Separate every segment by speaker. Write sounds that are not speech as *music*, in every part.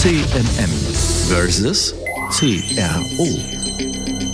Speaker 1: CMM versus CRO.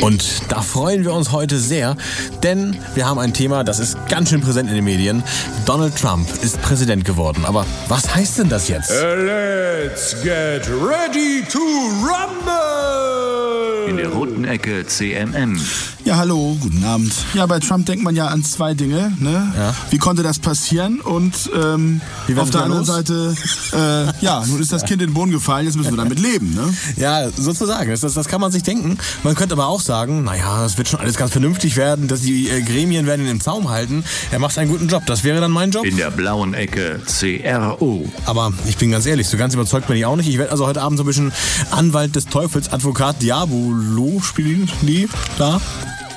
Speaker 2: Und da freuen wir uns heute sehr, denn wir haben ein Thema, das ist ganz schön präsent in den Medien. Donald Trump ist Präsident geworden. Aber was heißt denn das jetzt?
Speaker 3: Let's get ready to rumble.
Speaker 1: In der roten Ecke CMM.
Speaker 4: Ja, hallo, guten Abend. Ja, bei Trump denkt man ja an zwei Dinge. Ne?
Speaker 2: Ja.
Speaker 4: Wie konnte das passieren? Und ähm,
Speaker 2: Wie
Speaker 4: auf der anderen
Speaker 2: los?
Speaker 4: Seite, äh, ja, nun ist das Kind in den Boden gefallen, jetzt müssen wir damit leben. Ne?
Speaker 2: Ja, sozusagen. Das, das, das kann man sich denken. Man könnte aber auch sagen, naja, es wird schon alles ganz vernünftig werden, dass die äh, Gremien werden ihn im Zaum halten. Er macht einen guten Job. Das wäre dann mein Job.
Speaker 1: In der blauen Ecke CRO.
Speaker 2: Aber ich bin ganz ehrlich, so ganz überzeugt bin ich auch nicht. Ich werde also heute Abend so ein bisschen Anwalt des Teufels, Advokat Diabolo spielen, die da.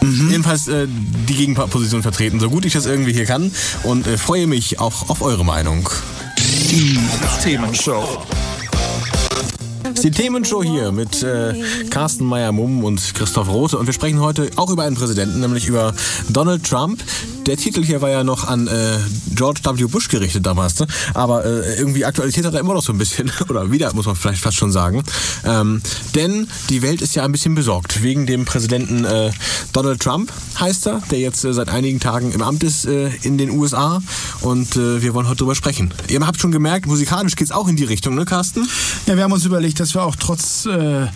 Speaker 2: Jedenfalls äh, die Gegenposition vertreten, so gut ich das irgendwie hier kann. Und äh, freue mich auch auf eure Meinung.
Speaker 1: Themenshow.
Speaker 2: Ist die Themenshow hier mit äh, Carsten Meyer-Mumm und Christoph Rote. Und wir sprechen heute auch über einen Präsidenten, nämlich über Donald Trump. Der Titel hier war ja noch an äh, George W. Bush gerichtet damals. Ne? Aber äh, irgendwie Aktualität hat er immer noch so ein bisschen. *laughs* Oder wieder, muss man vielleicht fast schon sagen. Ähm, denn die Welt ist ja ein bisschen besorgt. Wegen dem Präsidenten äh, Donald Trump heißt er, der jetzt äh, seit einigen Tagen im Amt ist äh, in den USA. Und wir wollen heute drüber sprechen. Ihr habt schon gemerkt, musikalisch geht's auch in die Richtung, ne Carsten?
Speaker 4: Ja, wir haben uns überlegt, dass wir auch trotz äh,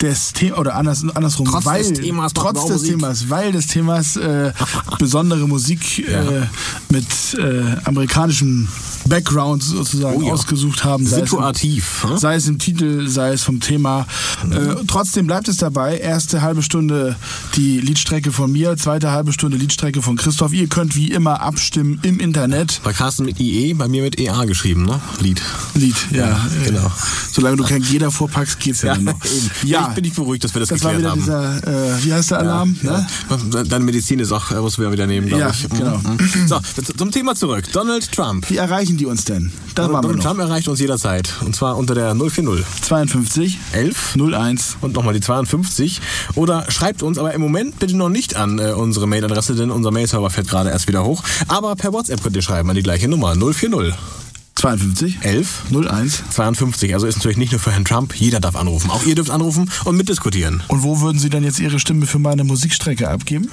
Speaker 4: des Themas, oder anders, andersrum,
Speaker 2: Trotz
Speaker 4: weil,
Speaker 2: des Themas
Speaker 4: trotz des
Speaker 2: Musik.
Speaker 4: Themas, weil des Themas äh, besondere Musik äh, mit äh, amerikanischem Background sozusagen
Speaker 2: Oh ja.
Speaker 4: ausgesucht haben. sei es im-
Speaker 2: Situativ. ne?
Speaker 4: Sei es im Titel, sei es vom Thema. Äh, trotzdem bleibt es dabei. Erste halbe Stunde die Liedstrecke von mir, zweite halbe Stunde Liedstrecke von Christoph. Ihr könnt wie immer abstimmen im Internet.
Speaker 2: Bei Carsten mit IE, bei mir mit EA geschrieben, ne? Lied.
Speaker 4: Lied, ja. äh,
Speaker 2: genau.
Speaker 4: Solange du kein G davor packst, geht's ja, noch.
Speaker 2: eben. Ja, ich bin nicht beruhigt, dass wir das,
Speaker 4: Das war
Speaker 2: geklärt
Speaker 4: wieder
Speaker 2: haben.
Speaker 4: dieser, äh, wie heißt der Alarm? Ne?
Speaker 2: Ja. Deine Medizin ist auch, äh, muss wir wieder nehmen, glaube
Speaker 4: Ja,
Speaker 2: ich.
Speaker 4: genau.
Speaker 2: Mhm. So, zum Thema zurück. Donald Trump.
Speaker 4: Wie erreichen die uns denn? Da
Speaker 2: Donald
Speaker 4: noch.
Speaker 2: Trump erreicht uns jederzeit. Und zwar unter der 040
Speaker 4: 52
Speaker 2: 11
Speaker 4: 01
Speaker 2: und nochmal die 52. Oder schreibt uns aber im Moment bitte noch nicht an äh, unsere Mailadresse, denn unser Mailserver fährt gerade erst wieder hoch. Aber per WhatsApp könnt ihr schreiben an die gleiche Nummer. 040
Speaker 4: 52
Speaker 2: 11
Speaker 4: 01
Speaker 2: 52. Also ist natürlich nicht nur für Herrn Trump. Jeder darf anrufen. Auch ihr dürft anrufen und mitdiskutieren.
Speaker 4: Und wo würden Sie denn jetzt Ihre Stimme für meine Musikstrecke abgeben?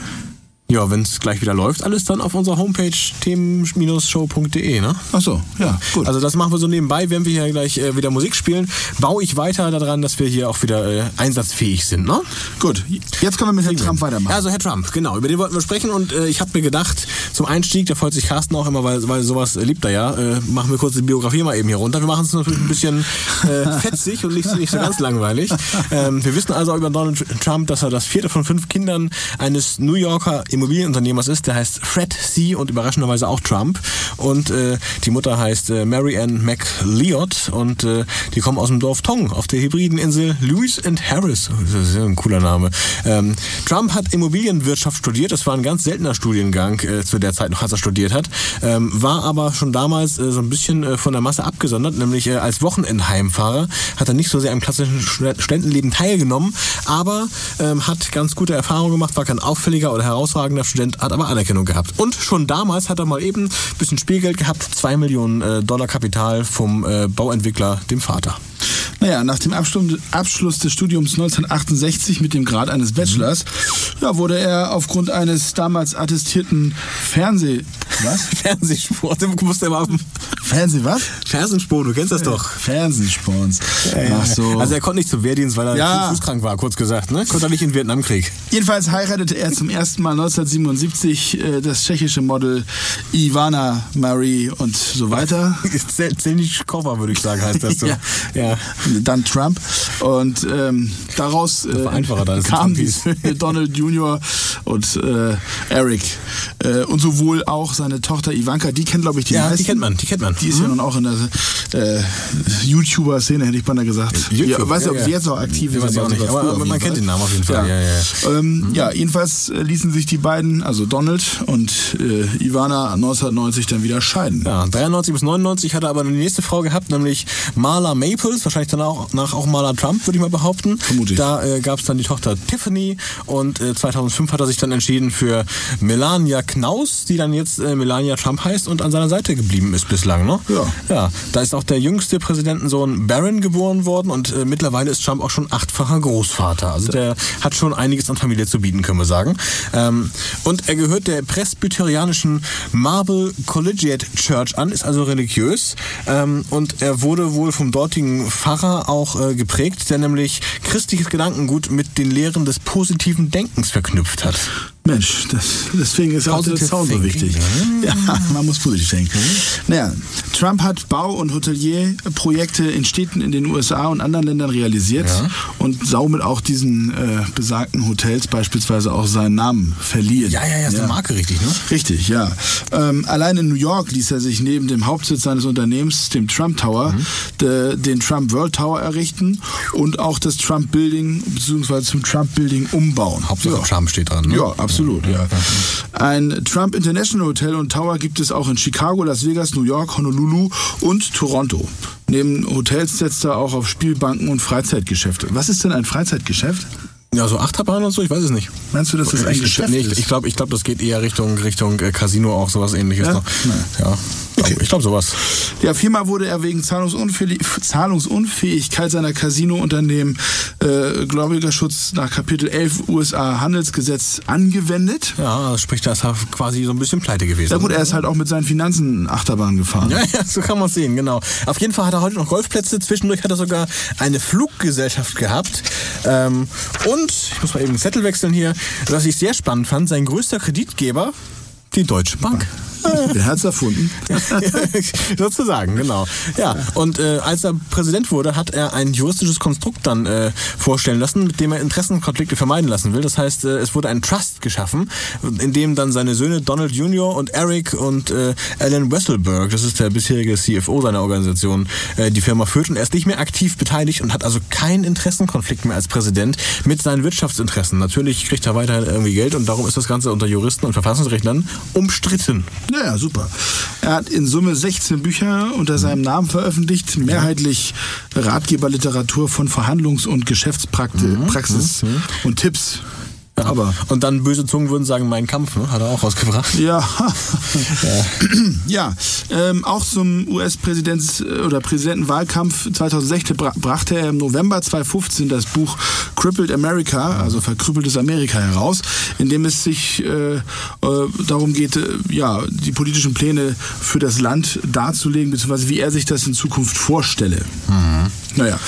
Speaker 2: Ja, wenn es gleich wieder läuft, alles dann auf unserer Homepage themen-show.de, ne?
Speaker 4: Ach so, ja, gut.
Speaker 2: Also das machen wir so nebenbei, wenn wir hier gleich äh, wieder Musik spielen, baue ich weiter daran, dass wir hier auch wieder äh, einsatzfähig sind, ne?
Speaker 4: Gut, jetzt können wir mit Herrn Trump weitermachen.
Speaker 2: Also Herr Trump, genau, über den wollten wir sprechen und äh, ich habe mir gedacht, zum Einstieg, da freut sich Carsten auch immer, weil, weil sowas liebt er ja, äh, machen wir kurz die Biografie mal eben hier runter. Wir machen es natürlich ein bisschen äh, *laughs* fetzig und nicht, nicht so ganz langweilig. Ähm, wir wissen also über Donald Trump, dass er das vierte von fünf Kindern eines New Yorker Immobilienunternehmers ist, der heißt Fred C. und überraschenderweise auch Trump. Und äh, die Mutter heißt äh, Mary Ann McLeod und äh, die kommen aus dem Dorf Tong auf der hybriden Insel Lewis and Harris. Das ist ja ein cooler Name. Ähm, Trump hat Immobilienwirtschaft studiert. Das war ein ganz seltener Studiengang äh, zu der Zeit noch, als er studiert hat. Ähm, war aber schon damals äh, so ein bisschen äh, von der Masse abgesondert, nämlich äh, als Wochenendheimfahrer hat er nicht so sehr am klassischen Stud- Studentenleben teilgenommen, aber ähm, hat ganz gute Erfahrungen gemacht, war kein auffälliger oder herausragender Student, hat aber Anerkennung gehabt. Und schon damals hat er mal eben ein bisschen Spielgeld gehabt, zwei Millionen äh, Dollar Kapital vom äh, Bauentwickler, dem Vater.
Speaker 4: Naja, nach dem Abschluss, des Studiums 1968 mit dem Grad eines Bachelors, ja, wurde er aufgrund eines damals attestierten Fernseh... Was? *laughs*
Speaker 2: Fernsehspur, du musst ja mal
Speaker 4: Fernseh was?
Speaker 2: Fernsehspur, du kennst das doch.
Speaker 4: Fernsehsporns. Ach so.
Speaker 2: Also er konnte nicht zum Wehrdienst, weil er
Speaker 4: Ja.
Speaker 2: fußkrank war, kurz gesagt. Ne? Konnte er nicht in den Vietnamkrieg.
Speaker 4: Jedenfalls heiratete er zum ersten Mal 1977 äh, das tschechische Model Ivana Marie und so weiter. *laughs*
Speaker 2: Zelnischkova, würde ich sagen, heißt das so. *laughs*
Speaker 4: Ja.
Speaker 2: ja.
Speaker 4: Dann Trump. Und ähm, daraus äh, kamen die. Söhne Donald Jr. und äh, Eric. Äh, und sowohl auch seine Tochter Ivanka, die kennt, glaube ich, die
Speaker 2: Ja,
Speaker 4: meisten.
Speaker 2: die kennt man, die kennt man.
Speaker 4: Die ist ja nun auch in der äh, YouTuber-Szene, hätte ich beinahe gesagt.
Speaker 2: YouTube,
Speaker 4: ja, weiß
Speaker 2: ja,
Speaker 4: nicht, ob sie jetzt noch aktiv ist.
Speaker 2: Weiß auch nicht, aber
Speaker 4: auf
Speaker 2: man kennt den Namen auf jeden Fall. Ja,
Speaker 4: Ähm, ja, jedenfalls äh, ließen sich die beiden, also Donald und äh, Ivana, 1990 dann wieder scheiden.
Speaker 2: Ja, 93 bis 99 hat er aber eine nächste Frau gehabt, nämlich Marla Maples, wahrscheinlich danach auch, nach auch Marla Trump, würde ich mal behaupten.
Speaker 4: Vermutlich.
Speaker 2: Da äh, gab es dann die Tochter Tiffany und äh, 2005 hat er sich dann entschieden für Melania Knaus, die dann jetzt äh, Melania Trump heißt und an seiner Seite geblieben ist bislang. Ne?
Speaker 4: Ja.
Speaker 2: ja. Da ist auch der jüngste Präsidentensohn Barron geboren worden und äh, mittlerweile ist Trump auch schon achtfacher Großvater. Also der hat schon einiges an Familie zu bieten, können wir sagen. Ähm, und er gehört der presbyterianischen Marble Collegiate Church an, ist also religiös. Ähm, und er wurde wohl vom dortigen Pfarrer auch äh, geprägt, der nämlich christliches Gedankengut mit den Lehren des positiven Denkens verknüpft hat.
Speaker 4: Mensch, das, deswegen ist auch der Sound so wichtig. Ja, *laughs* man muss positiv denken. Naja, Trump hat Bau- und Hotelierprojekte in Städten in den USA und anderen Ländern realisiert
Speaker 2: Ja.
Speaker 4: und somit auch diesen äh, besagten Hotels beispielsweise auch seinen Namen verliehen.
Speaker 2: Ja, ja, ja, ist eine Marke richtig, ne?
Speaker 4: Richtig, ja. Ähm, allein in New York ließ er sich neben dem Hauptsitz seines Unternehmens, dem Trump Tower,
Speaker 2: Mhm.
Speaker 4: de, den Trump World Tower errichten und auch das Trump Building bzw. zum Trump Building umbauen.
Speaker 2: Hauptsache
Speaker 4: ja.
Speaker 2: Trump steht dran. Ne?
Speaker 4: Ja, absolut, ja. Ein Trump International Hotel und Tower gibt es auch in Chicago, Las Vegas, New York, Honolulu und Toronto. Neben Hotels setzt er auch auf Spielbanken und Freizeitgeschäfte. Was ist denn ein Freizeitgeschäft?
Speaker 2: Ja, so Achterbahn und so, ich weiß es nicht.
Speaker 4: Meinst du, dass das ein Geschäft
Speaker 2: nee, ich,
Speaker 4: ist?
Speaker 2: ich glaube, ich glaub, das geht eher Richtung, Richtung äh, Casino, auch sowas ähnliches.
Speaker 4: Ja?
Speaker 2: noch. ja. Glaub- Ich glaube sowas.
Speaker 4: Der Firma wurde er wegen Zahlungsunfähig Zahlungsunfähigkeit seiner Casino-Unternehmen äh, Gläubigerschutz nach Kapitel 11 USA Handelsgesetz angewendet.
Speaker 2: Ja, das spricht das quasi so ein bisschen pleite gewesen.
Speaker 4: Ja gut, er ist halt auch mit seinen Finanzen Achterbahn gefahren.
Speaker 2: Ja, *laughs* ja, so kann man sehen, genau. Auf jeden Fall hat er heute noch Golfplätze. Zwischendurch hat er sogar eine Fluggesellschaft gehabt. Ähm, und, ich muss mal eben den Zettel wechseln hier, was ich sehr spannend fand, sein größter Kreditgeber, die Deutsche Bank. *laughs*
Speaker 4: Wer hat's erfunden? *laughs*
Speaker 2: Sozusagen, genau. Ja, und äh, als er Präsident wurde, hat er ein juristisches Konstrukt dann äh, vorstellen lassen, mit dem er Interessenkonflikte vermeiden lassen will. Das heißt, äh, es wurde ein Trust geschaffen, in dem dann seine Söhne Donald Jr. und Eric und äh, Alan Wesselberg, das ist der bisherige CFO seiner Organisation, äh, die Firma führt und er ist nicht mehr aktiv beteiligt und hat also keinen Interessenkonflikt mehr als Präsident mit seinen Wirtschaftsinteressen. Natürlich kriegt er weiterhin irgendwie Geld und darum ist das Ganze unter Juristen und Verfassungsrechtlern umstritten.
Speaker 4: Naja, super. Er hat in Summe 16 Bücher unter seinem Namen veröffentlicht, mehrheitlich Ratgeberliteratur von Verhandlungs- und Geschäftspraxis und Tipps. Aber
Speaker 2: Und dann böse Zungen würden sagen, mein Kampf, ne? hat er auch rausgebracht.
Speaker 4: Ja, *laughs* ja. Ähm, auch zum US-Präsidents- oder Präsidentenwahlkampf 2016 bra brachte er im November 2015 das Buch Crippled America, also verkrüppeltes Amerika heraus, in dem es sich äh, äh, darum geht, äh, ja, die politischen Pläne für das Land darzulegen, beziehungsweise wie er sich das in Zukunft vorstelle. Naja.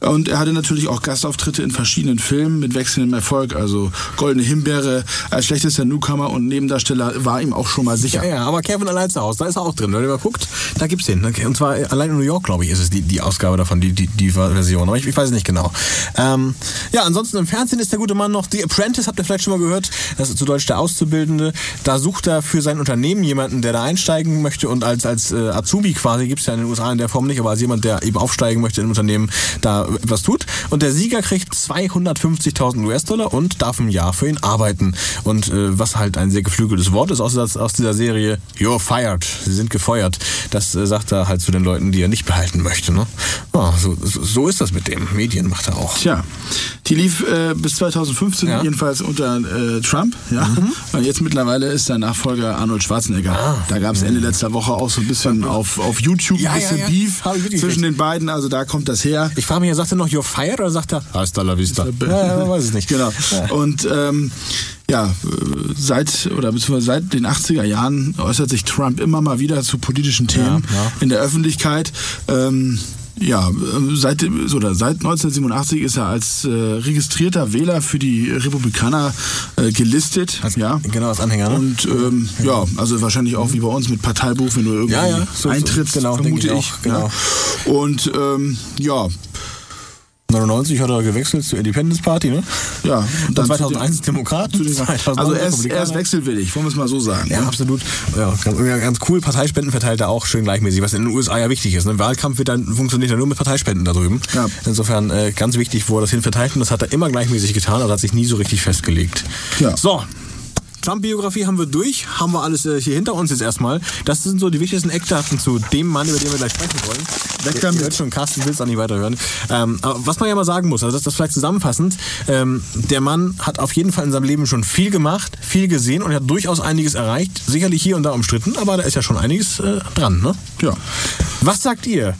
Speaker 4: Und er hatte natürlich auch Gastauftritte in verschiedenen Filmen mit wechselndem Erfolg. Also Goldene Himbeere als schlechtester Newcomer und Nebendarsteller war ihm auch schon mal sicher.
Speaker 2: Ja, ja, aber Kevin allein zu Hause, da ist er auch drin. Wenn ihr mal guckt, da gibt's den. Und zwar allein in New York, glaube ich, ist es die, die Ausgabe davon, die, die, die Version. Aber ich, ich weiß es nicht genau. Ähm, ja, ansonsten im Fernsehen ist der gute Mann noch The Apprentice, habt ihr vielleicht schon mal gehört. Das ist zu Deutsch der Auszubildende. Da sucht er für sein Unternehmen jemanden, der da einsteigen möchte und als, als äh, Azubi quasi, gibt's ja in den USA in der Form nicht, aber als jemand, der eben aufsteigen möchte im Unternehmen, da etwas tut. Und der Sieger kriegt 250.000 US-Dollar und darf ein Jahr für ihn arbeiten. Und äh, was halt ein sehr geflügeltes Wort ist aus, aus dieser Serie, you're fired, sie sind gefeuert. Das äh, sagt er halt zu den Leuten, die er nicht behalten möchte. Ne? Ja, so, so, so ist das mit dem. Medien macht er auch.
Speaker 4: Tja, die lief äh, bis 2015
Speaker 2: Ja.
Speaker 4: jedenfalls unter äh, Trump. Ja? Und jetzt mittlerweile ist sein Nachfolger Arnold Schwarzenegger.
Speaker 2: Ah.
Speaker 4: Da gab es Ende letzter Woche auch so ein bisschen auf, auf YouTube
Speaker 2: Ja,
Speaker 4: ein bisschen
Speaker 2: ja, ja.
Speaker 4: Beef zwischen den beiden. Also da kommt das her.
Speaker 2: Ich frage mich, sagt er noch you're fired oder sagt er hasta la vista? Ja, ja, weiß ich nicht.
Speaker 4: Genau.
Speaker 2: Ja.
Speaker 4: Und ähm, ja, seit oder beziehungsweise seit den 80er Jahren äußert sich Trump immer mal wieder zu politischen Themen
Speaker 2: ja.
Speaker 4: in der Öffentlichkeit. Ähm, ja, seit, so, oder seit 1987 ist er als äh, registrierter Wähler für die Republikaner äh, gelistet.
Speaker 2: Als-
Speaker 4: ja.
Speaker 2: genau, als Anhänger, ne?
Speaker 4: Und ähm, ja, also wahrscheinlich auch wie bei uns mit Parteibuch, wenn du irgendwie
Speaker 2: Ja, ja, so- so-
Speaker 4: eintrittst,
Speaker 2: genau, denke
Speaker 4: vermute
Speaker 2: ich
Speaker 4: ich.
Speaker 2: auch, genau.
Speaker 4: Ja. Und ähm, ja,
Speaker 2: 99 hat er gewechselt zur Independence Party, ne?
Speaker 4: Ja,
Speaker 2: und dann 2001 Demokrat.
Speaker 4: Also er ist, er ist wechselwillig, wollen wir es mal so sagen.
Speaker 2: Ja,
Speaker 4: ne?
Speaker 2: absolut. Ja, ganz, ganz cool. Parteispenden verteilt er auch schön gleichmäßig, was in den USA ja wichtig ist. Ne? Wahlkampf wird dann, funktioniert ja nur mit Parteispenden da drüben.
Speaker 4: Ja.
Speaker 2: Insofern äh, ganz wichtig, wo er das hin verteilt und das hat er immer gleichmäßig getan, aber hat sich nie so richtig festgelegt.
Speaker 4: Ja.
Speaker 2: So. Trump-Biografie haben wir durch, haben wir alles äh, hier hinter uns jetzt erstmal. Das sind so die wichtigsten Eckdaten zu dem Mann, über den wir gleich sprechen wollen.
Speaker 4: Weg damit.
Speaker 2: Ihr schon, Carsten will es auch nicht weiterhören. Ähm, aber was man ja mal sagen muss, also das, das vielleicht zusammenfassend, ähm, der Mann hat auf jeden Fall in seinem Leben schon viel gemacht, viel gesehen und hat durchaus einiges erreicht. Sicherlich hier und da umstritten, aber da ist ja schon einiges äh, dran. Ne?
Speaker 4: Ja.
Speaker 2: Was sagt ihr?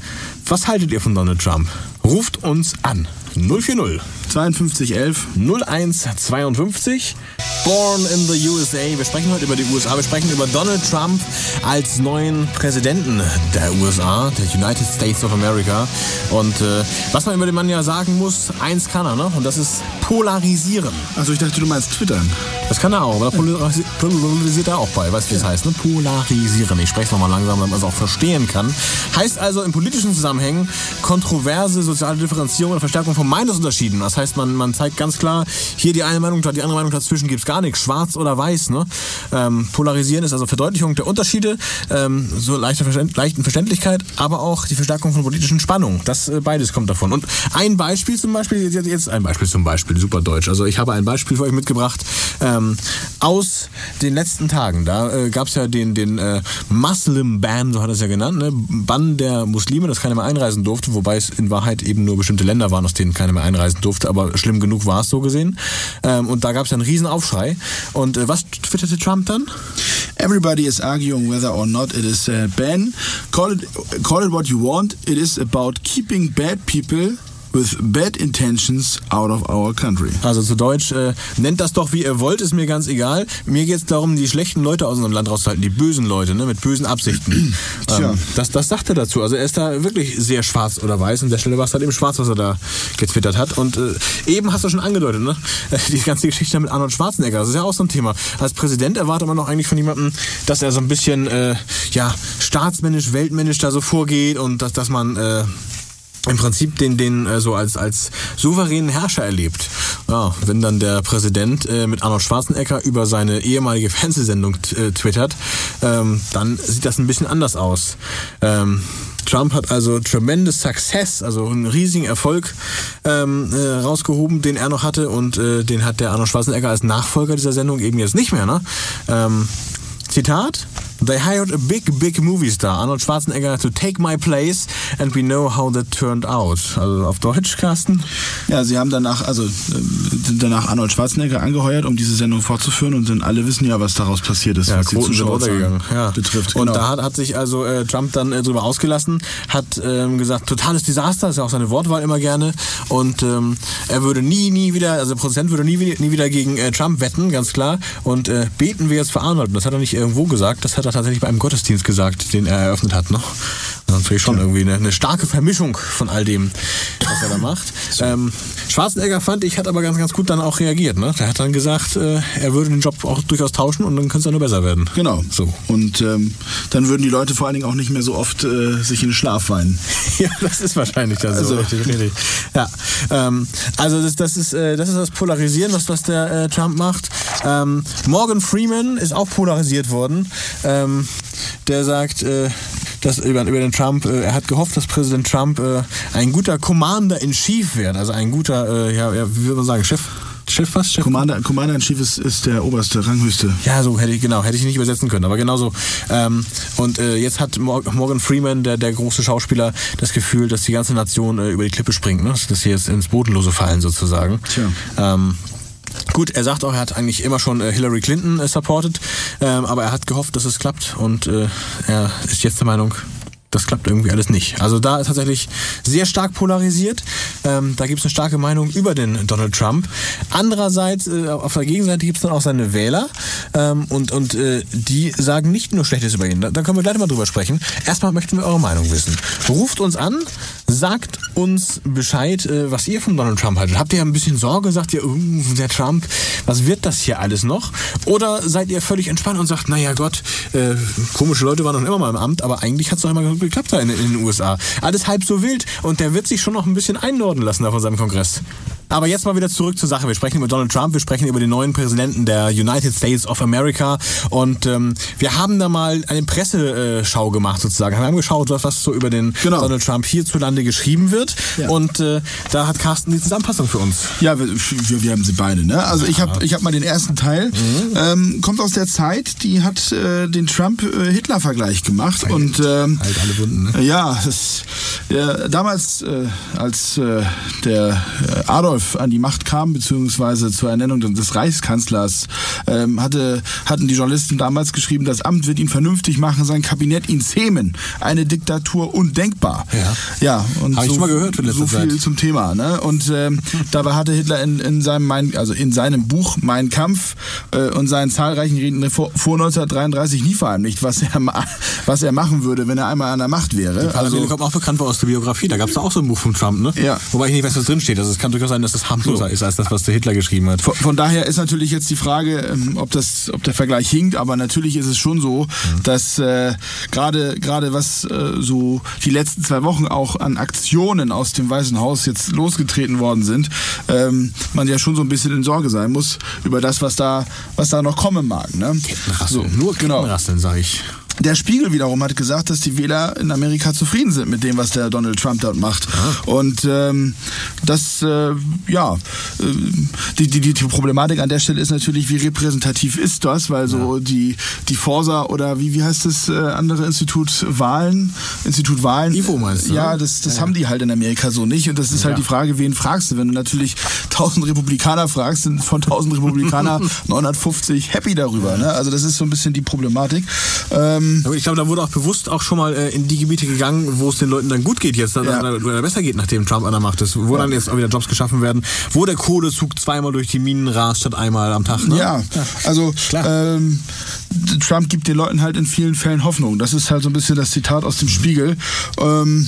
Speaker 2: Was haltet ihr von Donald Trump? Ruft uns an. 040
Speaker 4: 5211.
Speaker 2: 0152. Born in the USA. Wir sprechen heute über die USA. Wir sprechen über Donald Trump als neuen Präsidenten der USA, der United States of America. Und äh, was man über den Mann ja sagen muss, eins kann er, ne? Und das ist polarisieren.
Speaker 4: Also ich dachte, du meinst twittern.
Speaker 2: Das kann er auch, aber polarisi- polarisiert er auch bei. Weißt du, wie das heißt? Ne? Polarisieren. Ich spreche es nochmal langsam, damit man es auch verstehen kann. Heißt also in politischen Zusammenhängen kontroverse soziale Differenzierung und Verstärkung von Meinungsunterschieden. Das heißt, man, man zeigt ganz klar, hier die eine Meinung, die andere Meinung dazwischen gibt's gar nichts. Schwarz oder weiß. Ne? Ähm, polarisieren ist also Verdeutlichung der Unterschiede, ähm, so leichte Verständ leichten Verständlichkeit, aber auch die Verstärkung von politischen Spannungen. Das äh, beides kommt davon. Und ein Beispiel zum Beispiel, jetzt, ein Beispiel zum Beispiel, super deutsch. Also ich habe ein Beispiel für euch mitgebracht ähm, aus den letzten Tagen. Da äh, gab es ja den, den äh, Muslim Ban, so hat es ja genannt, ne? Bann der Muslime, dass keiner mehr einreisen durfte, wobei es in Wahrheit eben nur bestimmte Länder waren, aus denen keiner mehr einreisen durfte, aber schlimm genug war es so gesehen. Ähm, und da gab es einen riesen Aufschrei. Und äh, was twitterte Trump dann?
Speaker 4: Everybody is arguing whether or not it is a ban. Call it, call it what you want. It is about keeping bad people with bad intentions out of our country.
Speaker 2: Also zu Deutsch, äh, nennt das doch wie ihr wollt, ist mir ganz egal. Mir geht es darum, die schlechten Leute aus unserem Land rauszuhalten, die bösen Leute, ne, mit bösen Absichten. *clears throat*
Speaker 4: Tja.
Speaker 2: ähm, das, das sagt er dazu. Also er ist da wirklich sehr schwarz oder weiß. An der Stelle war es halt eben schwarz, was er da getwittert hat. Und äh, eben hast du schon angedeutet, ne? *laughs* Die ganze Geschichte mit Arnold Schwarzenegger, das ist ja auch so ein Thema. Als Präsident erwartet man doch eigentlich von jemandem, dass er so ein bisschen äh, ja, staatsmännisch, weltmännisch da so vorgeht und dass, dass man äh, im Prinzip den, den äh, so als, als souveränen Herrscher erlebt. Ja, wenn dann der Präsident äh, mit Arnold Schwarzenegger über seine ehemalige Fernsehsendung äh, twittert, ähm, dann sieht das ein bisschen anders aus. Ähm, Trump hat also tremendous success, also einen riesigen Erfolg ähm, äh, rausgehoben, den er noch hatte und äh, den hat der Arnold Schwarzenegger als Nachfolger dieser Sendung eben jetzt nicht mehr. Ne? Ähm, Zitat. They hired a big, big movie star, Arnold Schwarzenegger, to take my place and we know how that turned out. Also auf Deutsch, Carsten?
Speaker 4: Ja, sie haben danach, also äh, sind danach Arnold Schwarzenegger angeheuert, um diese Sendung fortzuführen und dann alle wissen ja, was daraus passiert ist, was die
Speaker 2: runtergegangen. Ja.
Speaker 4: betrifft.
Speaker 2: Und
Speaker 4: genau.
Speaker 2: da hat, hat sich also äh, Trump dann äh, drüber ausgelassen, hat ähm, gesagt, totales Desaster, ist ja auch seine Wortwahl immer gerne. Und ähm, er würde nie, nie wieder, also der Präsident würde nie, nie wieder gegen äh, Trump wetten, ganz klar. Und äh, beten wir jetzt für Arnold. Und das hat er nicht irgendwo gesagt, das hat er tatsächlich bei einem Gottesdienst gesagt, den er eröffnet hat. Ne? Das ist natürlich schon irgendwie eine, eine starke Vermischung von all dem, was er da macht. Ähm, Schwarzenegger fand ich, hat aber ganz, ganz gut dann auch reagiert. Ne? Der hat dann gesagt, äh, er würde den Job auch durchaus tauschen und dann könnte es ja nur besser werden.
Speaker 4: Genau.
Speaker 2: So.
Speaker 4: Und ähm, dann würden die Leute vor allen Dingen auch nicht mehr so oft äh, sich in den Schlaf weinen. *laughs*
Speaker 2: Ja, das ist wahrscheinlich dann so.
Speaker 4: Also-
Speaker 2: Richtig, richtig. Ja, ähm, also das, das, ist, äh, das ist das Polarisieren, was, was der äh, Trump macht. Ähm, Morgan Freeman ist auch polarisiert worden. Ähm, der sagt, äh, dass über, über den Trump, äh, er hat gehofft, dass Präsident Trump äh, ein guter Commander in Chief wird. Also ein guter, äh, ja, wie würde man sagen, Chef, Chef was? Chef?
Speaker 4: Commander, Commander in Chief ist, ist der oberste, ranghöchste.
Speaker 2: Ja, so hätte ich, genau, hätte ich nicht übersetzen können, aber genauso. Ähm, und äh, jetzt hat Mor- Morgan Freeman, der, der große Schauspieler, das Gefühl, dass die ganze Nation äh, über die Klippe springt, ne? dass sie jetzt ins Bodenlose fallen sozusagen.
Speaker 4: Tja.
Speaker 2: Ähm, Gut, er sagt auch, er hat eigentlich immer schon äh, Hillary Clinton äh, supported, ähm, aber er hat gehofft, dass es klappt und äh, er ist jetzt der Meinung, das klappt irgendwie alles nicht. Also da ist tatsächlich sehr stark polarisiert. Ähm, da gibt es eine starke Meinung über den Donald Trump. Andererseits, äh, auf der Gegenseite gibt es dann auch seine Wähler ähm, und, und äh, die sagen nicht nur Schlechtes über ihn. Da, da können wir gleich mal drüber sprechen. Erstmal möchten wir eure Meinung wissen. Ruft uns an, sagt uns Bescheid, äh, was ihr von Donald Trump haltet. Habt ihr ein bisschen Sorge? Sagt ihr, uh, der Trump, was wird das hier alles noch? Oder seid ihr völlig entspannt und sagt, naja Gott, äh, komische Leute waren noch immer mal im Amt, aber eigentlich hat es doch immer geklappt da in, in den USA. Alles halb so wild und der wird sich schon noch ein bisschen einnorden lassen da von seinem Kongress. Aber jetzt mal wieder zurück zur Sache. Wir sprechen über Donald Trump, wir sprechen über den neuen Präsidenten der United States of America und ähm, wir haben da mal eine Presseschau gemacht sozusagen. Wir haben geschaut, was so über den
Speaker 4: Genau.
Speaker 2: Donald Trump hierzulande geschrieben wird
Speaker 4: Ja.
Speaker 2: und äh, da hat Carsten die Zusammenfassung für uns.
Speaker 4: Ja, wir, wir, wir haben sie beide. Ne? Also ich habe ich hab mal den ersten Teil. Ähm, kommt aus der Zeit, die hat äh, den Trump-Hitler-Vergleich gemacht. und ähm,
Speaker 2: Halt alle Wunden, ne?
Speaker 4: Ja, das, ja damals, äh, als äh, der äh, Adolf an die Macht kam, beziehungsweise zur Ernennung des Reichskanzlers, ähm, hatte, hatten die Journalisten damals geschrieben, das Amt wird ihn vernünftig machen, sein Kabinett ihn zähmen. Eine Diktatur undenkbar.
Speaker 2: Ja.
Speaker 4: Ja, und
Speaker 2: Hab ich
Speaker 4: so,
Speaker 2: schon mal gehört
Speaker 4: so viel
Speaker 2: Zeit.
Speaker 4: zum Thema. Ne? Und ähm, *laughs* dabei hatte Hitler in, in seinem mein, also in seinem Buch Mein Kampf äh, und seinen zahlreichen Reden vor, vor 1933 nie verheimlicht, was er *laughs* was er machen würde, wenn er einmal an der Macht wäre.
Speaker 2: Parallele
Speaker 4: Also,
Speaker 2: kommt auch bekannt war aus der Biografie. Da gab es auch so ein Buch von Trump, ne?
Speaker 4: Ja.
Speaker 2: Wobei ich nicht weiß, was drin steht. Also es kann durchaus sein, dass das harmloser ist als das, was der Hitler geschrieben hat.
Speaker 4: von, von daher ist natürlich jetzt die Frage, ähm, ob das, ob der Vergleich hinkt, aber natürlich ist es schon so, dass äh, gerade gerade was äh, so die letzten zwei Wochen auch an Aktionen aus dem Weißen Haus jetzt losgetreten worden sind, ähm, man ja schon so ein bisschen in Sorge sein muss über das, was da was da noch kommen mag. Ne? So,
Speaker 2: Nur
Speaker 4: genau.
Speaker 2: Kettenrasseln, sag ich.
Speaker 4: Der Spiegel wiederum hat gesagt, dass die Wähler in Amerika zufrieden sind mit dem, was der Donald Trump dort macht. Und ähm, das, äh, ja, äh, die, die, die Problematik an der Stelle ist natürlich, wie repräsentativ ist das, weil so die, die Forsa oder wie, wie heißt das äh, andere Institut Wahlen, Institut Wahlen.
Speaker 2: IFO meinst du,
Speaker 4: Ja, das, das haben die halt in Amerika so nicht. Und das ist halt
Speaker 2: Ja.
Speaker 4: die Frage, wen fragst du? Wenn du natürlich 1000 Republikaner fragst, sind von 1000 Republikaner *laughs* 950 happy darüber. Ne? Also das ist so ein bisschen die Problematik. Ähm,
Speaker 2: Aber ich glaube, da wurde auch bewusst auch schon mal äh, in die Gebiete gegangen, wo es den Leuten dann gut geht jetzt,
Speaker 4: Ja.
Speaker 2: oder, besser geht, nachdem Trump an der Macht ist. Wo dann jetzt auch wieder Jobs geschaffen werden, wo der Kohlezug zweimal durch die Minen rast statt einmal am Tag. Ne?
Speaker 4: Ja, also ähm, Trump gibt den Leuten halt in vielen Fällen Hoffnung. Das ist halt so ein bisschen das Zitat aus dem Spiegel. Ähm,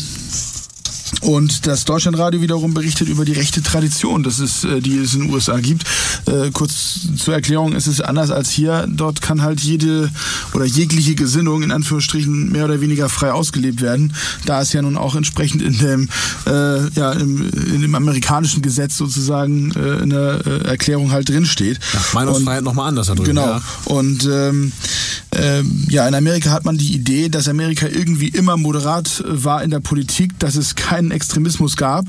Speaker 4: und das Deutschlandradio wiederum berichtet über die rechte Tradition, dass es, äh, die es in den USA gibt. Äh, kurz zur Erklärung, es ist anders als hier. Dort kann halt jede oder jegliche Gesinnung in Anführungsstrichen mehr oder weniger frei ausgelebt werden, da es ja nun auch entsprechend in dem, äh, ja, im, in dem amerikanischen Gesetz sozusagen äh, in der äh, Erklärung halt drinsteht.
Speaker 2: Ja, Meinungsfreiheit nochmal anders da drüben.
Speaker 4: Genau.
Speaker 2: Ja.
Speaker 4: Und ähm, ähm, ja, in Amerika hat man die Idee, dass Amerika irgendwie immer moderat äh, war in der Politik, dass es keinen Extremismus gab.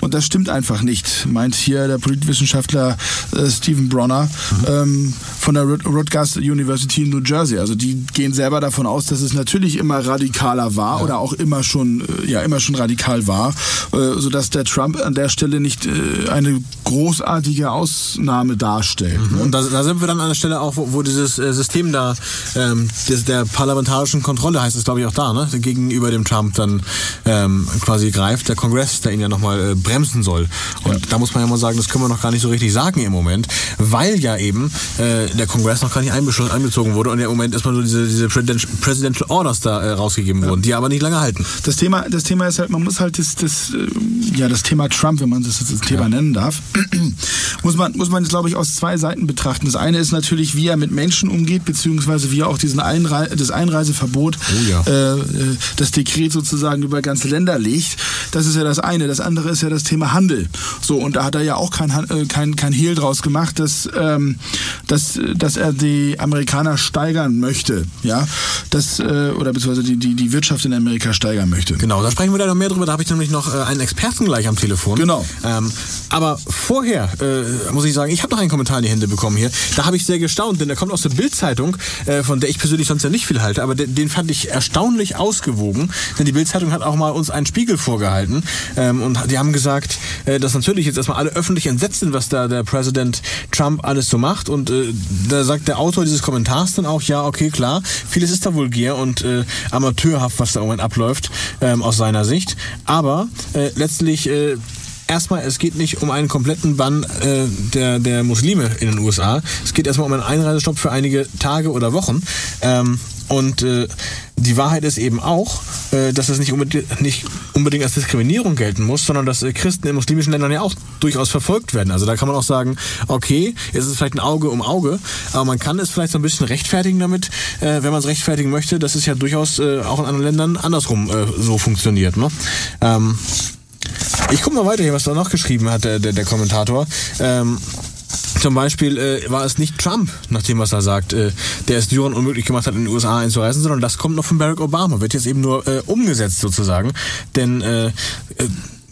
Speaker 4: Und das stimmt einfach nicht, meint hier der Politwissenschaftler äh, Stephen Bronner ähm, von der Rut- Rutgers University in New Jersey. Also die gehen selber davon aus, dass es natürlich immer radikaler war oder auch immer schon, äh, ja, immer schon radikal war, äh, sodass der Trump an der Stelle nicht eine großartige Ausnahme darstellt. Ne?
Speaker 2: Und da, da sind wir dann an der Stelle auch, wo, wo dieses System da, ähm, des, der parlamentarischen Kontrolle heißt es, glaube ich, auch da, ne? gegenüber dem Trump dann ähm, quasi greift, der Kongress, der ihn ja nochmal äh, bremsen soll. Und da muss man ja mal sagen, das können wir noch gar nicht so richtig sagen im Moment, weil ja eben äh, der Kongress noch gar nicht einbezogen wurde und im Moment erstmal so diese, diese Presidential, Orders da äh, rausgegeben wurden, die aber nicht lange halten.
Speaker 4: Das Thema, das Thema ist halt, man muss halt das, das, äh, ja, das Thema Trump, wenn man das das Thema nennen darf, *clears throat* muss man, muss man es, glaube ich, aus zwei Seiten betrachten. Das eine ist natürlich, wie er mit Menschen umgeht, beziehungsweise wie er auch diesen Einrei das Einreiseverbot,
Speaker 2: Oh ja.
Speaker 4: äh, äh, das Dekret sozusagen über ganze Länder legt. Das ist ja das eine. Das andere ist ja das Thema Handel. So, und da hat er ja auch kein, äh, kein, kein Hehl draus gemacht, dass, ähm, dass, dass er die Amerikaner steigern möchte. Ja, das, äh, oder beziehungsweise die, die, die Wirtschaft in Amerika steigern möchte.
Speaker 2: Genau, da sprechen wir da noch mehr drüber. Da habe ich nämlich noch äh, einen Experten gleich am Telefon.
Speaker 4: Genau.
Speaker 2: Ähm, aber vorher äh, muss ich sagen, ich habe noch einen Kommentar in die Hände bekommen hier. Da habe ich sehr gestaunt, denn der kommt aus der Bildzeitung, von der ich persönlich sonst ja nicht viel halte, aber den, den fand ich erstaunlich ausgewogen, denn die Bildzeitung hat auch mal uns einen Spiegel vorgehalten ähm, und die haben gesagt, äh, dass natürlich jetzt erstmal alle öffentlich entsetzt sind, was da der Präsident Trump alles so macht. Und äh, da sagt der Autor dieses Kommentars dann auch, ja, okay, klar, vieles ist da vulgär und äh, amateurhaft, was da im Moment abläuft, ähm, aus seiner Sicht, aber äh, letztlich äh, Erstmal, es geht nicht um einen kompletten Bann äh, der, der Muslime in den USA. Es geht erstmal um einen Einreisestopp für einige Tage oder Wochen. Ähm, und äh, die Wahrheit ist eben auch, äh, dass es nicht unbedingt, nicht unbedingt als Diskriminierung gelten muss, sondern dass äh, Christen in muslimischen Ländern ja auch durchaus verfolgt werden. Also da kann man auch sagen, okay, es ist vielleicht ein Auge um Auge, aber man kann es vielleicht so ein bisschen rechtfertigen damit, äh, wenn man es rechtfertigen möchte, dass es ja durchaus äh, auch in anderen Ländern andersrum äh, so funktioniert. Ne? Ähm, ich guck mal weiter hier, was da noch geschrieben hat, der, der, der Kommentator. Ähm, zum Beispiel äh, war es nicht Trump, nach dem, was er sagt, äh, der es Syrien unmöglich gemacht hat, in die USA einzureisen, sondern das kommt noch von Barack Obama, wird jetzt eben nur äh, umgesetzt sozusagen. Denn äh, äh,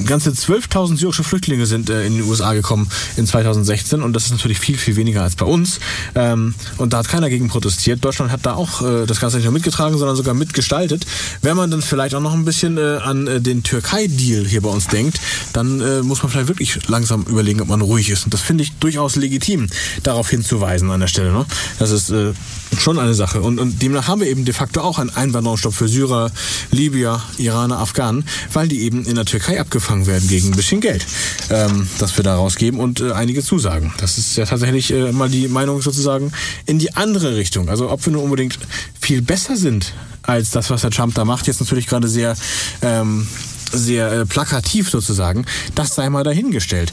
Speaker 2: ganze 12.000 syrische Flüchtlinge sind äh, in die USA gekommen in 2016 und das ist natürlich viel, viel weniger als bei uns. Ähm, und da hat keiner gegen protestiert. Deutschland hat da auch äh, das Ganze nicht nur mitgetragen, sondern sogar mitgestaltet. Wenn man dann vielleicht auch noch ein bisschen äh, an äh, den Türkei-Deal hier bei uns denkt, dann äh, muss man vielleicht wirklich langsam überlegen, ob man ruhig ist. Und das finde ich durchaus legitim, darauf hinzuweisen an der Stelle. Ne? Das ist äh, schon eine Sache. Und, und demnach haben wir eben de facto auch einen Einwanderungsstopp für Syrer, Libyer, Iraner, Afghanen, weil die eben in der Türkei abgefangen werden gegen ein bisschen Geld, ähm, das wir da rausgeben und äh, einige Zusagen. Das ist ja tatsächlich äh, mal die Meinung sozusagen in die andere Richtung. Also ob wir nur unbedingt viel besser sind als das, was der Trump da macht, jetzt natürlich gerade sehr... Ähm, sehr äh, plakativ sozusagen, das sei mal dahingestellt.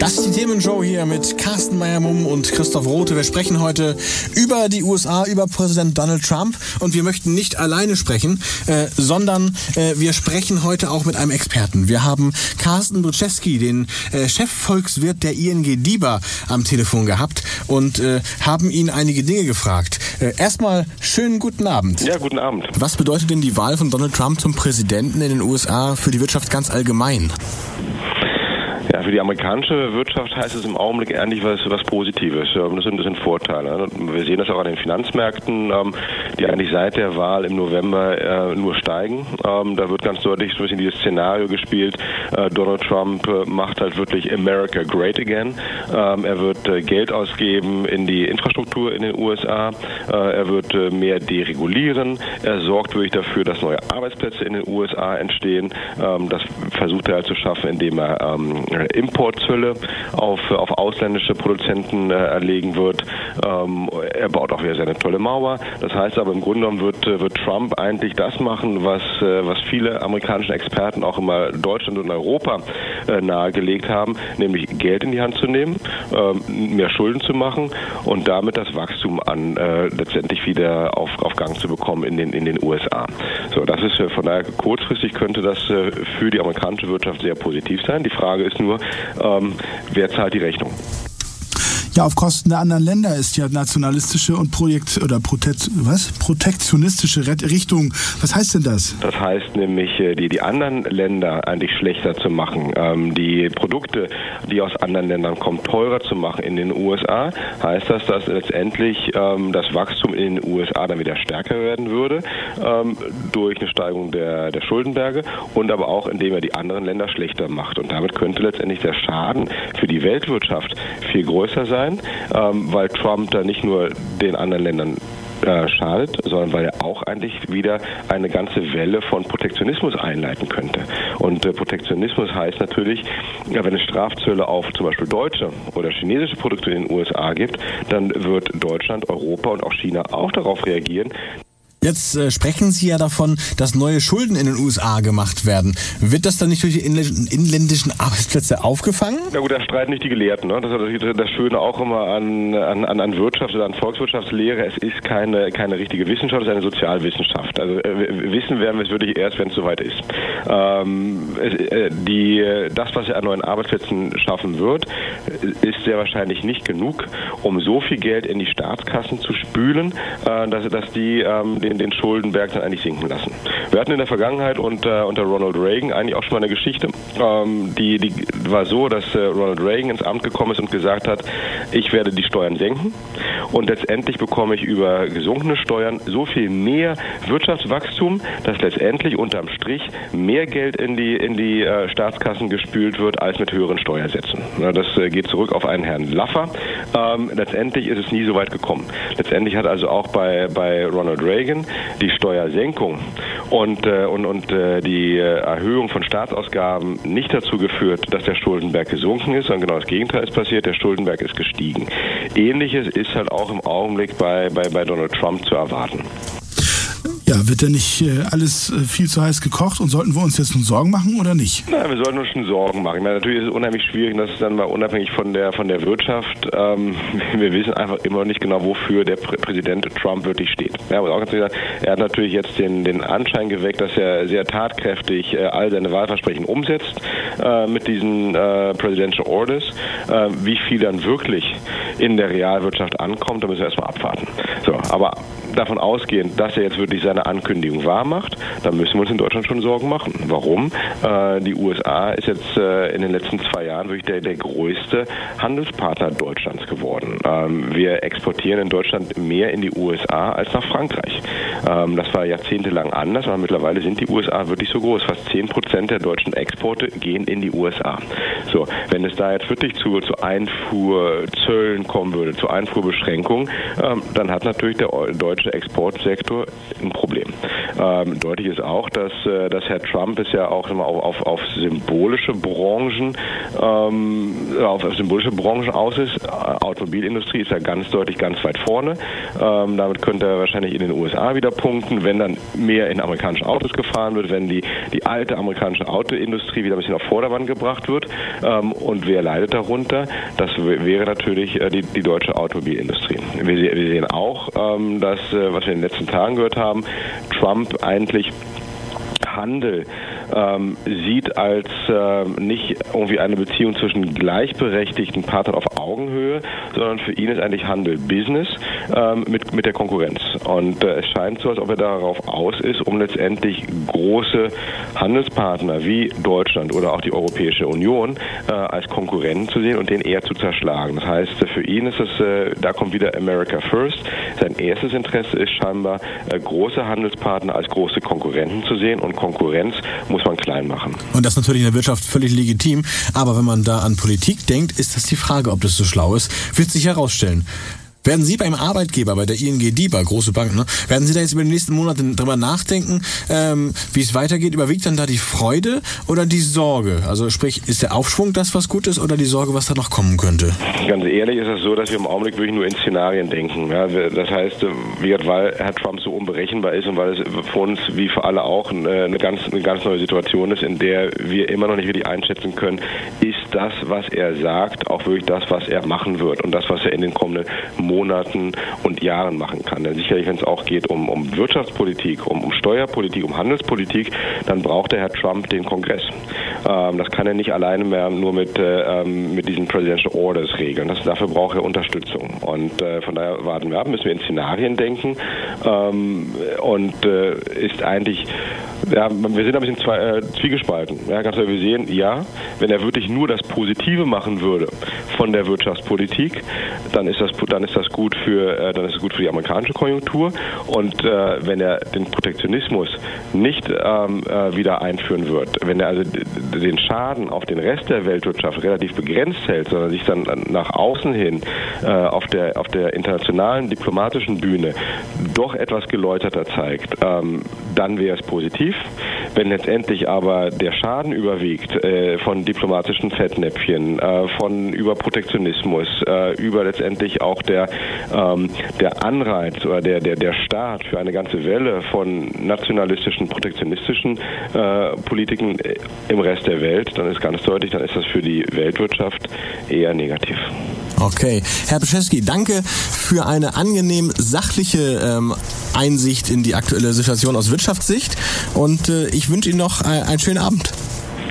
Speaker 2: Das ist die Themenshow hier mit Carsten Meyer-Mumm und Christoph Rote. Wir sprechen heute über die USA, über Präsident Donald Trump. Und wir möchten nicht alleine sprechen, äh, sondern äh, wir sprechen heute auch mit einem Experten. Wir haben Carsten Bruczewski, den äh, Chefvolkswirt der ING DIBA, am Telefon gehabt und äh, haben ihn einige Dinge gefragt. Äh, erstmal schönen guten Abend.
Speaker 5: Ja, guten Abend.
Speaker 2: Was bedeutet denn die Wahl von Donald Trump zum Präsidenten in den USA für die Wirtschaft ganz allgemein?
Speaker 5: Ja, für die amerikanische Wirtschaft heißt es im Augenblick eigentlich was, was Positives. Das sind, das sind Vorteile. Wir sehen das auch an den Finanzmärkten, ähm, die eigentlich seit der Wahl im November äh, nur steigen. Ähm, da wird ganz deutlich so ein bisschen dieses Szenario gespielt. Äh, Donald Trump äh, macht halt wirklich America great again. Ähm, er wird Geld ausgeben in die Infrastruktur in den USA. Er wird mehr deregulieren. Er sorgt wirklich dafür, dass neue Arbeitsplätze in den USA entstehen. Das versucht er halt zu schaffen, indem er Importzölle auf, auf ausländische Produzenten äh, erlegen wird. Ähm, er baut auch wieder seine tolle Mauer. Das heißt aber im Grunde genommen wird, wird Trump eigentlich das machen, was, äh, was viele amerikanische Experten auch immer Deutschland und Europa äh, nahegelegt haben, nämlich Geld in die Hand zu nehmen, ähm, mehr Schulden zu machen und damit das Wachstum an äh, letztendlich wieder auf, auf Gang zu bekommen in den, in den USA. So, das ist äh, von daher kurzfristig könnte das äh, für die amerikanische Wirtschaft sehr positiv sein. Die Frage ist nur, ähm, wer zahlt die Rechnung?
Speaker 4: Ja, auf Kosten der anderen Länder ist ja nationalistische und Projekt oder Protekt, was? protektionistische Richtung. Was heißt denn das?
Speaker 5: Das heißt nämlich, äh, die, die anderen Länder eigentlich schlechter zu machen, ähm, die Produkte, die aus anderen Ländern kommen, teurer zu machen in den USA, heißt das, dass letztendlich ähm, das Wachstum in den USA dann wieder stärker werden würde ähm, durch eine Steigerung der, der Schuldenberge und aber auch indem er die anderen Länder schlechter macht. Und damit könnte letztendlich der Schaden für die Weltwirtschaft viel größer sein sein, ähm, weil Trump da nicht nur den anderen Ländern äh, schadet, sondern weil er auch eigentlich wieder eine ganze Welle von Protektionismus einleiten könnte. Und äh, Protektionismus heißt natürlich, wenn es Strafzölle auf zum Beispiel deutsche oder chinesische Produkte in den USA gibt, dann wird Deutschland, Europa und auch China auch darauf reagieren,
Speaker 2: Jetzt äh, sprechen Sie ja davon, dass neue Schulden in den USA gemacht werden. Wird das dann nicht durch die inländischen Arbeitsplätze aufgefangen?
Speaker 5: Na gut, da streiten nicht die Gelehrten. Ne? Das ist das Schöne auch immer an, an, an Wirtschaft oder an Volkswirtschaftslehre. Es ist keine, keine richtige Wissenschaft, es ist eine Sozialwissenschaft. Also äh, wissen werden wir es wirklich erst, wenn es soweit ist. Ähm, äh, die, das, was er an neuen Arbeitsplätzen schaffen wird, ist sehr wahrscheinlich nicht genug, um so viel Geld in die Staatskassen zu spülen, äh, dass, dass die ähm, den, den Schuldenberg dann eigentlich sinken lassen. Wir hatten in der Vergangenheit unter, unter Ronald Reagan eigentlich auch schon mal eine Geschichte, ähm, die, die war so, dass äh, Ronald Reagan ins Amt gekommen ist und gesagt hat, ich werde die Steuern senken und letztendlich bekomme ich über gesunkene Steuern so viel mehr Wirtschaftswachstum, dass letztendlich unterm Strich mehr Geld in die, in die äh, Staatskassen gespült wird als mit höheren Steuersätzen. Ja, das äh, geht zurück auf einen Herrn Laffer. Ähm, letztendlich ist es nie so weit gekommen. Letztendlich hat also auch bei, bei Ronald Reagan die Steuersenkung und, äh, und, und äh, die äh, Erhöhung von Staatsausgaben nicht dazu geführt, dass der Schuldenberg gesunken ist, sondern genau das Gegenteil ist passiert, der Schuldenberg ist gestiegen. Ähnliches ist halt auch im Augenblick bei, bei, bei Donald Trump zu erwarten.
Speaker 4: Ja, wird denn nicht äh, alles äh, viel zu heiß gekocht und sollten wir uns jetzt nun Sorgen machen oder nicht?
Speaker 5: Na, wir sollten uns schon Sorgen machen. Ich meine, natürlich ist es unheimlich schwierig, das ist dann mal unabhängig von der von der Wirtschaft. Ähm, *laughs* wir wissen einfach immer nicht genau, wofür der Prä Präsident Trump wirklich steht. Ja, auch ganz gesagt, er hat natürlich jetzt den, den Anschein geweckt, dass er sehr tatkräftig äh, all seine Wahlversprechen umsetzt äh, mit diesen äh, Presidential Orders. Äh, wie viel dann wirklich in der Realwirtschaft ankommt, da müssen wir erstmal abwarten. So, aber davon ausgehend, dass er jetzt wirklich seine Ankündigung wahrmacht, dann müssen wir uns in Deutschland schon Sorgen machen. Warum? Äh, die USA ist jetzt äh, in den letzten zwei Jahren wirklich der, der größte Handelspartner Deutschlands geworden. Ähm, wir exportieren in Deutschland mehr in die USA als nach Frankreich. Ähm, das war jahrzehntelang anders, aber mittlerweile sind die USA wirklich so groß. Fast 10 Prozent der deutschen Exporte gehen in die USA. So, wenn es da jetzt wirklich zu, zu Einfuhrzöllen kommen würde, zu Einfuhrbeschränkungen, ähm, dann hat natürlich der deutsche Exportsektor ein Problem. Ähm, deutlich ist auch, dass, äh, dass Herr Trump es ja auch immer auf, auf, auf symbolische Branchen ähm, auf symbolische Branchen aus ist. Äh, Automobilindustrie ist ja ganz deutlich ganz weit vorne. Ähm, damit könnte er wahrscheinlich in den USA wieder punkten, wenn dann mehr in amerikanischen Autos gefahren wird, wenn die, die alte amerikanische Autoindustrie wieder ein bisschen auf Vordermann gebracht wird. Ähm, und wer leidet darunter? Das wäre natürlich äh, die, die deutsche Automobilindustrie. Wir, wir sehen auch, ähm, dass, was wir in den letzten Tagen gehört haben, Trump eigentlich Handel ähm, sieht als äh, nicht irgendwie eine Beziehung zwischen gleichberechtigten Partnern auf Augenhöhe, sondern für ihn ist eigentlich Handel Business ähm, mit, mit der Konkurrenz. Und äh, es scheint so, als ob er darauf aus ist, um letztendlich große Handelspartner wie Deutschland oder auch die Europäische Union äh, als Konkurrenten zu sehen und den eher zu zerschlagen. Das heißt, für ihn ist es, äh, da kommt wieder America First. Sein erstes Interesse ist scheinbar, äh, große Handelspartner als große Konkurrenten zu sehen und Konkurrenz muss man klein machen.
Speaker 2: Und das ist natürlich in der Wirtschaft völlig legitim. Aber wenn man da an Politik denkt, ist das die Frage, ob das so schlau ist. Wird sich herausstellen. Werden Sie beim Arbeitgeber, bei der ING DIBA, große Bank, ne, werden Sie da jetzt über die nächsten Monate drüber nachdenken, ähm, wie es weitergeht? Überwiegt dann da die Freude oder die Sorge? Also sprich, ist der Aufschwung das, was gut ist, oder die Sorge, was da noch kommen könnte?
Speaker 5: Ganz ehrlich ist es so, dass wir im Augenblick wirklich nur in Szenarien denken. Ja, das heißt, weil Herr Trump so unberechenbar ist und weil es für uns wie für alle auch eine ganz, eine ganz neue Situation ist, in der wir immer noch nicht wirklich einschätzen können, ist das, was er sagt, auch wirklich das, was er machen wird und das, was er in den kommenden Monaten und Jahren machen kann. Denn sicherlich, wenn es auch geht um, um Wirtschaftspolitik, um, um Steuerpolitik, um Handelspolitik, dann braucht der Herr Trump den Kongress. Ähm, das kann er nicht alleine mehr nur mit, äh, ähm, mit diesen Presidential Orders regeln. Das, dafür braucht er Unterstützung. Und äh, von daher warten wir ab, müssen wir in Szenarien denken ähm, und äh, ist eigentlich ja, wir sind ein bisschen zwei, äh, zwiegespalten. Ja, ganz wir sehen, ja, wenn er wirklich nur das Positive machen würde von der Wirtschaftspolitik, dann ist das, dann ist das gut für, äh, dann ist es gut für die amerikanische Konjunktur. Und äh, wenn er den Protektionismus nicht ähm, äh, wieder einführen wird, wenn er also den Schaden auf den Rest der Weltwirtschaft relativ begrenzt hält, sondern sich dann nach außen hin äh, auf der auf der internationalen diplomatischen Bühne doch etwas geläuterter zeigt, ähm, dann wäre es positiv. Wenn letztendlich aber der Schaden überwiegt äh, von diplomatischen Fettnäpfchen, äh, von über Protektionismus, über letztendlich auch der, ähm, der Anreiz oder der, der, der Start für eine ganze Welle von nationalistischen, protektionistischen äh, Politiken äh, im Rest der Welt, dann ist ganz deutlich, dann ist das für die Weltwirtschaft eher negativ.
Speaker 2: Okay. Herr Beschewski, danke für eine angenehm sachliche ähm, Einsicht in die aktuelle Situation aus Wirtschaftssicht und äh, ich wünsche Ihnen noch ein, einen schönen Abend.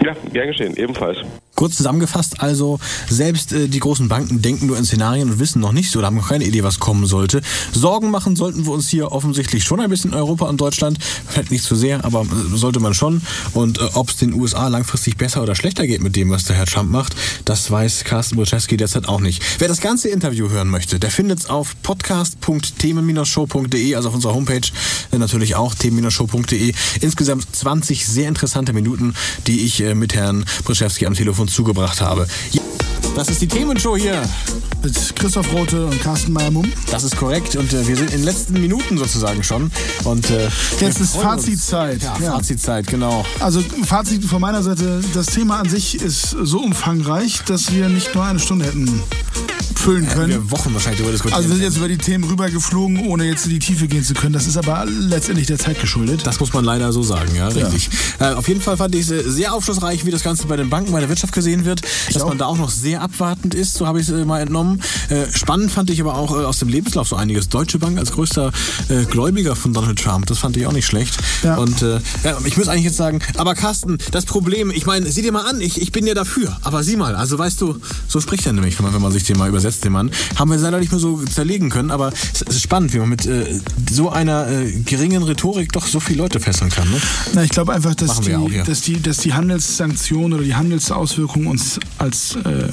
Speaker 5: Ja, gern geschehen, ebenfalls.
Speaker 2: Kurz zusammengefasst, also selbst äh, die großen Banken denken nur in Szenarien und wissen noch nicht so, da haben noch keine Idee, was kommen sollte. Sorgen machen sollten wir uns hier offensichtlich schon ein bisschen in Europa und Deutschland. Vielleicht nicht zu so sehr, aber äh, sollte man schon. Und äh, ob es den USA langfristig besser oder schlechter geht mit dem, was der Herr Trump macht, das weiß Carsten Brzeski derzeit auch nicht. Wer das ganze Interview hören möchte, der findet es auf podcast.themen-show.de, also auf unserer Homepage äh, natürlich auch themen-show.de. Insgesamt 20 sehr interessante Minuten, die ich äh, mit Herrn Brzeski am Telefon zugebracht habe. Das ist die Themenshow hier.
Speaker 4: Mit Christoph Rote und Carsten Meyer-Mumm.
Speaker 2: Das ist korrekt und äh, wir sind in den letzten Minuten sozusagen schon. Und äh,
Speaker 4: Jetzt ist. Fazitzeit.
Speaker 2: Ja,
Speaker 4: Ja.
Speaker 2: Fazitzeit, genau.
Speaker 4: Also Fazit von meiner Seite, das Thema an sich ist so umfangreich, dass wir nicht nur eine Stunde hätten füllen können.
Speaker 2: Wir Wochen wahrscheinlich darüber diskutieren.
Speaker 4: Also wir sind jetzt über die Themen rübergeflogen, ohne jetzt in die Tiefe gehen zu können. Das ist aber letztendlich der Zeit geschuldet.
Speaker 2: Das muss man leider so sagen, ja, richtig. Äh, auf jeden Fall fand ich es sehr aufschlussreich, wie das Ganze bei den Banken, bei der Wirtschaft gesehen wird, dass
Speaker 4: auch.
Speaker 2: man da auch noch sehr abwartend ist, so habe ich es äh, mal entnommen. Äh, spannend fand ich aber auch äh, aus dem Lebenslauf so einiges. Deutsche Bank als größter Gläubiger von Donald Trump, das fand ich auch nicht schlecht.
Speaker 4: Ja.
Speaker 2: Und äh, ich muss eigentlich jetzt sagen, aber Carsten, das Problem, ich meine, sieh dir mal an, ich, ich bin ja dafür, aber sieh mal, also weißt du, so spricht er nämlich, wenn man, wenn man sich den mal übersetzt, den Mann, haben wir leider nicht mehr so zerlegen können, aber es ist spannend, wie man mit äh, so einer äh, geringen Rhetorik doch so viele Leute fesseln kann. Ne?
Speaker 4: Na, ich glaube einfach, dass die,
Speaker 2: ja.
Speaker 4: dass, die, dass die Handelssanktionen oder die Handelsauswirkungen uns als äh,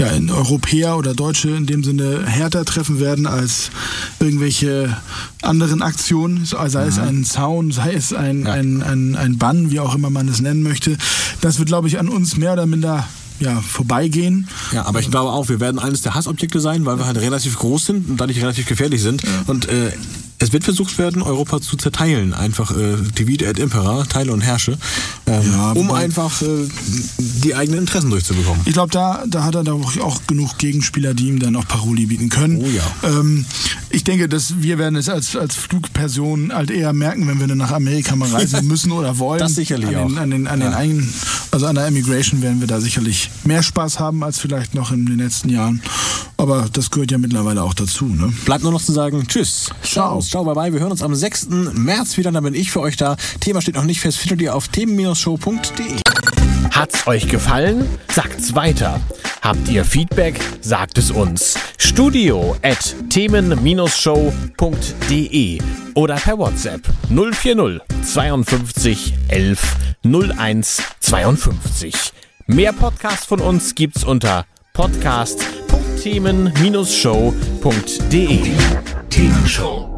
Speaker 4: ja, in Europäer oder Deutsche in dem Sinne härter treffen werden als irgendwelche anderen Aktionen, sei es ein Zaun, sei es ein,
Speaker 2: Ja.
Speaker 4: ein, ein, ein Bann, wie auch immer man es nennen möchte. Das wird, glaube ich, an uns mehr oder minder ja, vorbeigehen.
Speaker 2: Ja, aber ich glaube auch, wir werden eines der Hassobjekte sein, weil wir halt relativ groß sind und dadurch relativ gefährlich sind. Und äh, es wird versucht werden, Europa zu zerteilen. Einfach äh, divide et impera, teile und herrsche, ähm,
Speaker 4: Ja,
Speaker 2: um einfach äh, die eigenen Interessen durchzubekommen.
Speaker 4: Ich glaube, da, da hat er doch auch genug Gegenspieler, die ihm dann auch Paroli bieten können.
Speaker 2: Oh ja.
Speaker 4: Ähm, ich denke, dass wir werden es als, als Flugperson halt eher merken, wenn wir dann nach Amerika mal reisen *laughs* müssen oder wollen.
Speaker 2: Das sicherlich
Speaker 4: an den,
Speaker 2: auch.
Speaker 4: An den, an den eigenen, also an der Immigration werden wir da sicherlich mehr Spaß haben als vielleicht noch in den letzten Jahren. Aber das gehört ja mittlerweile auch dazu. Ne?
Speaker 2: Bleibt nur noch zu sagen, tschüss.
Speaker 4: Ciao.
Speaker 2: Ciao, bye bye. Wir hören uns am 6. März wieder, da bin ich für euch da. Thema steht noch nicht fest, findet ihr auf themen-show.de.
Speaker 6: Hat's euch gefallen? Sagt's weiter. Habt ihr Feedback? Sagt es uns. Studio at themen-show.de oder per WhatsApp 040 52 11 01 52. Mehr Podcasts von uns gibt's unter podcast.themen-show.de.
Speaker 1: Themenshow.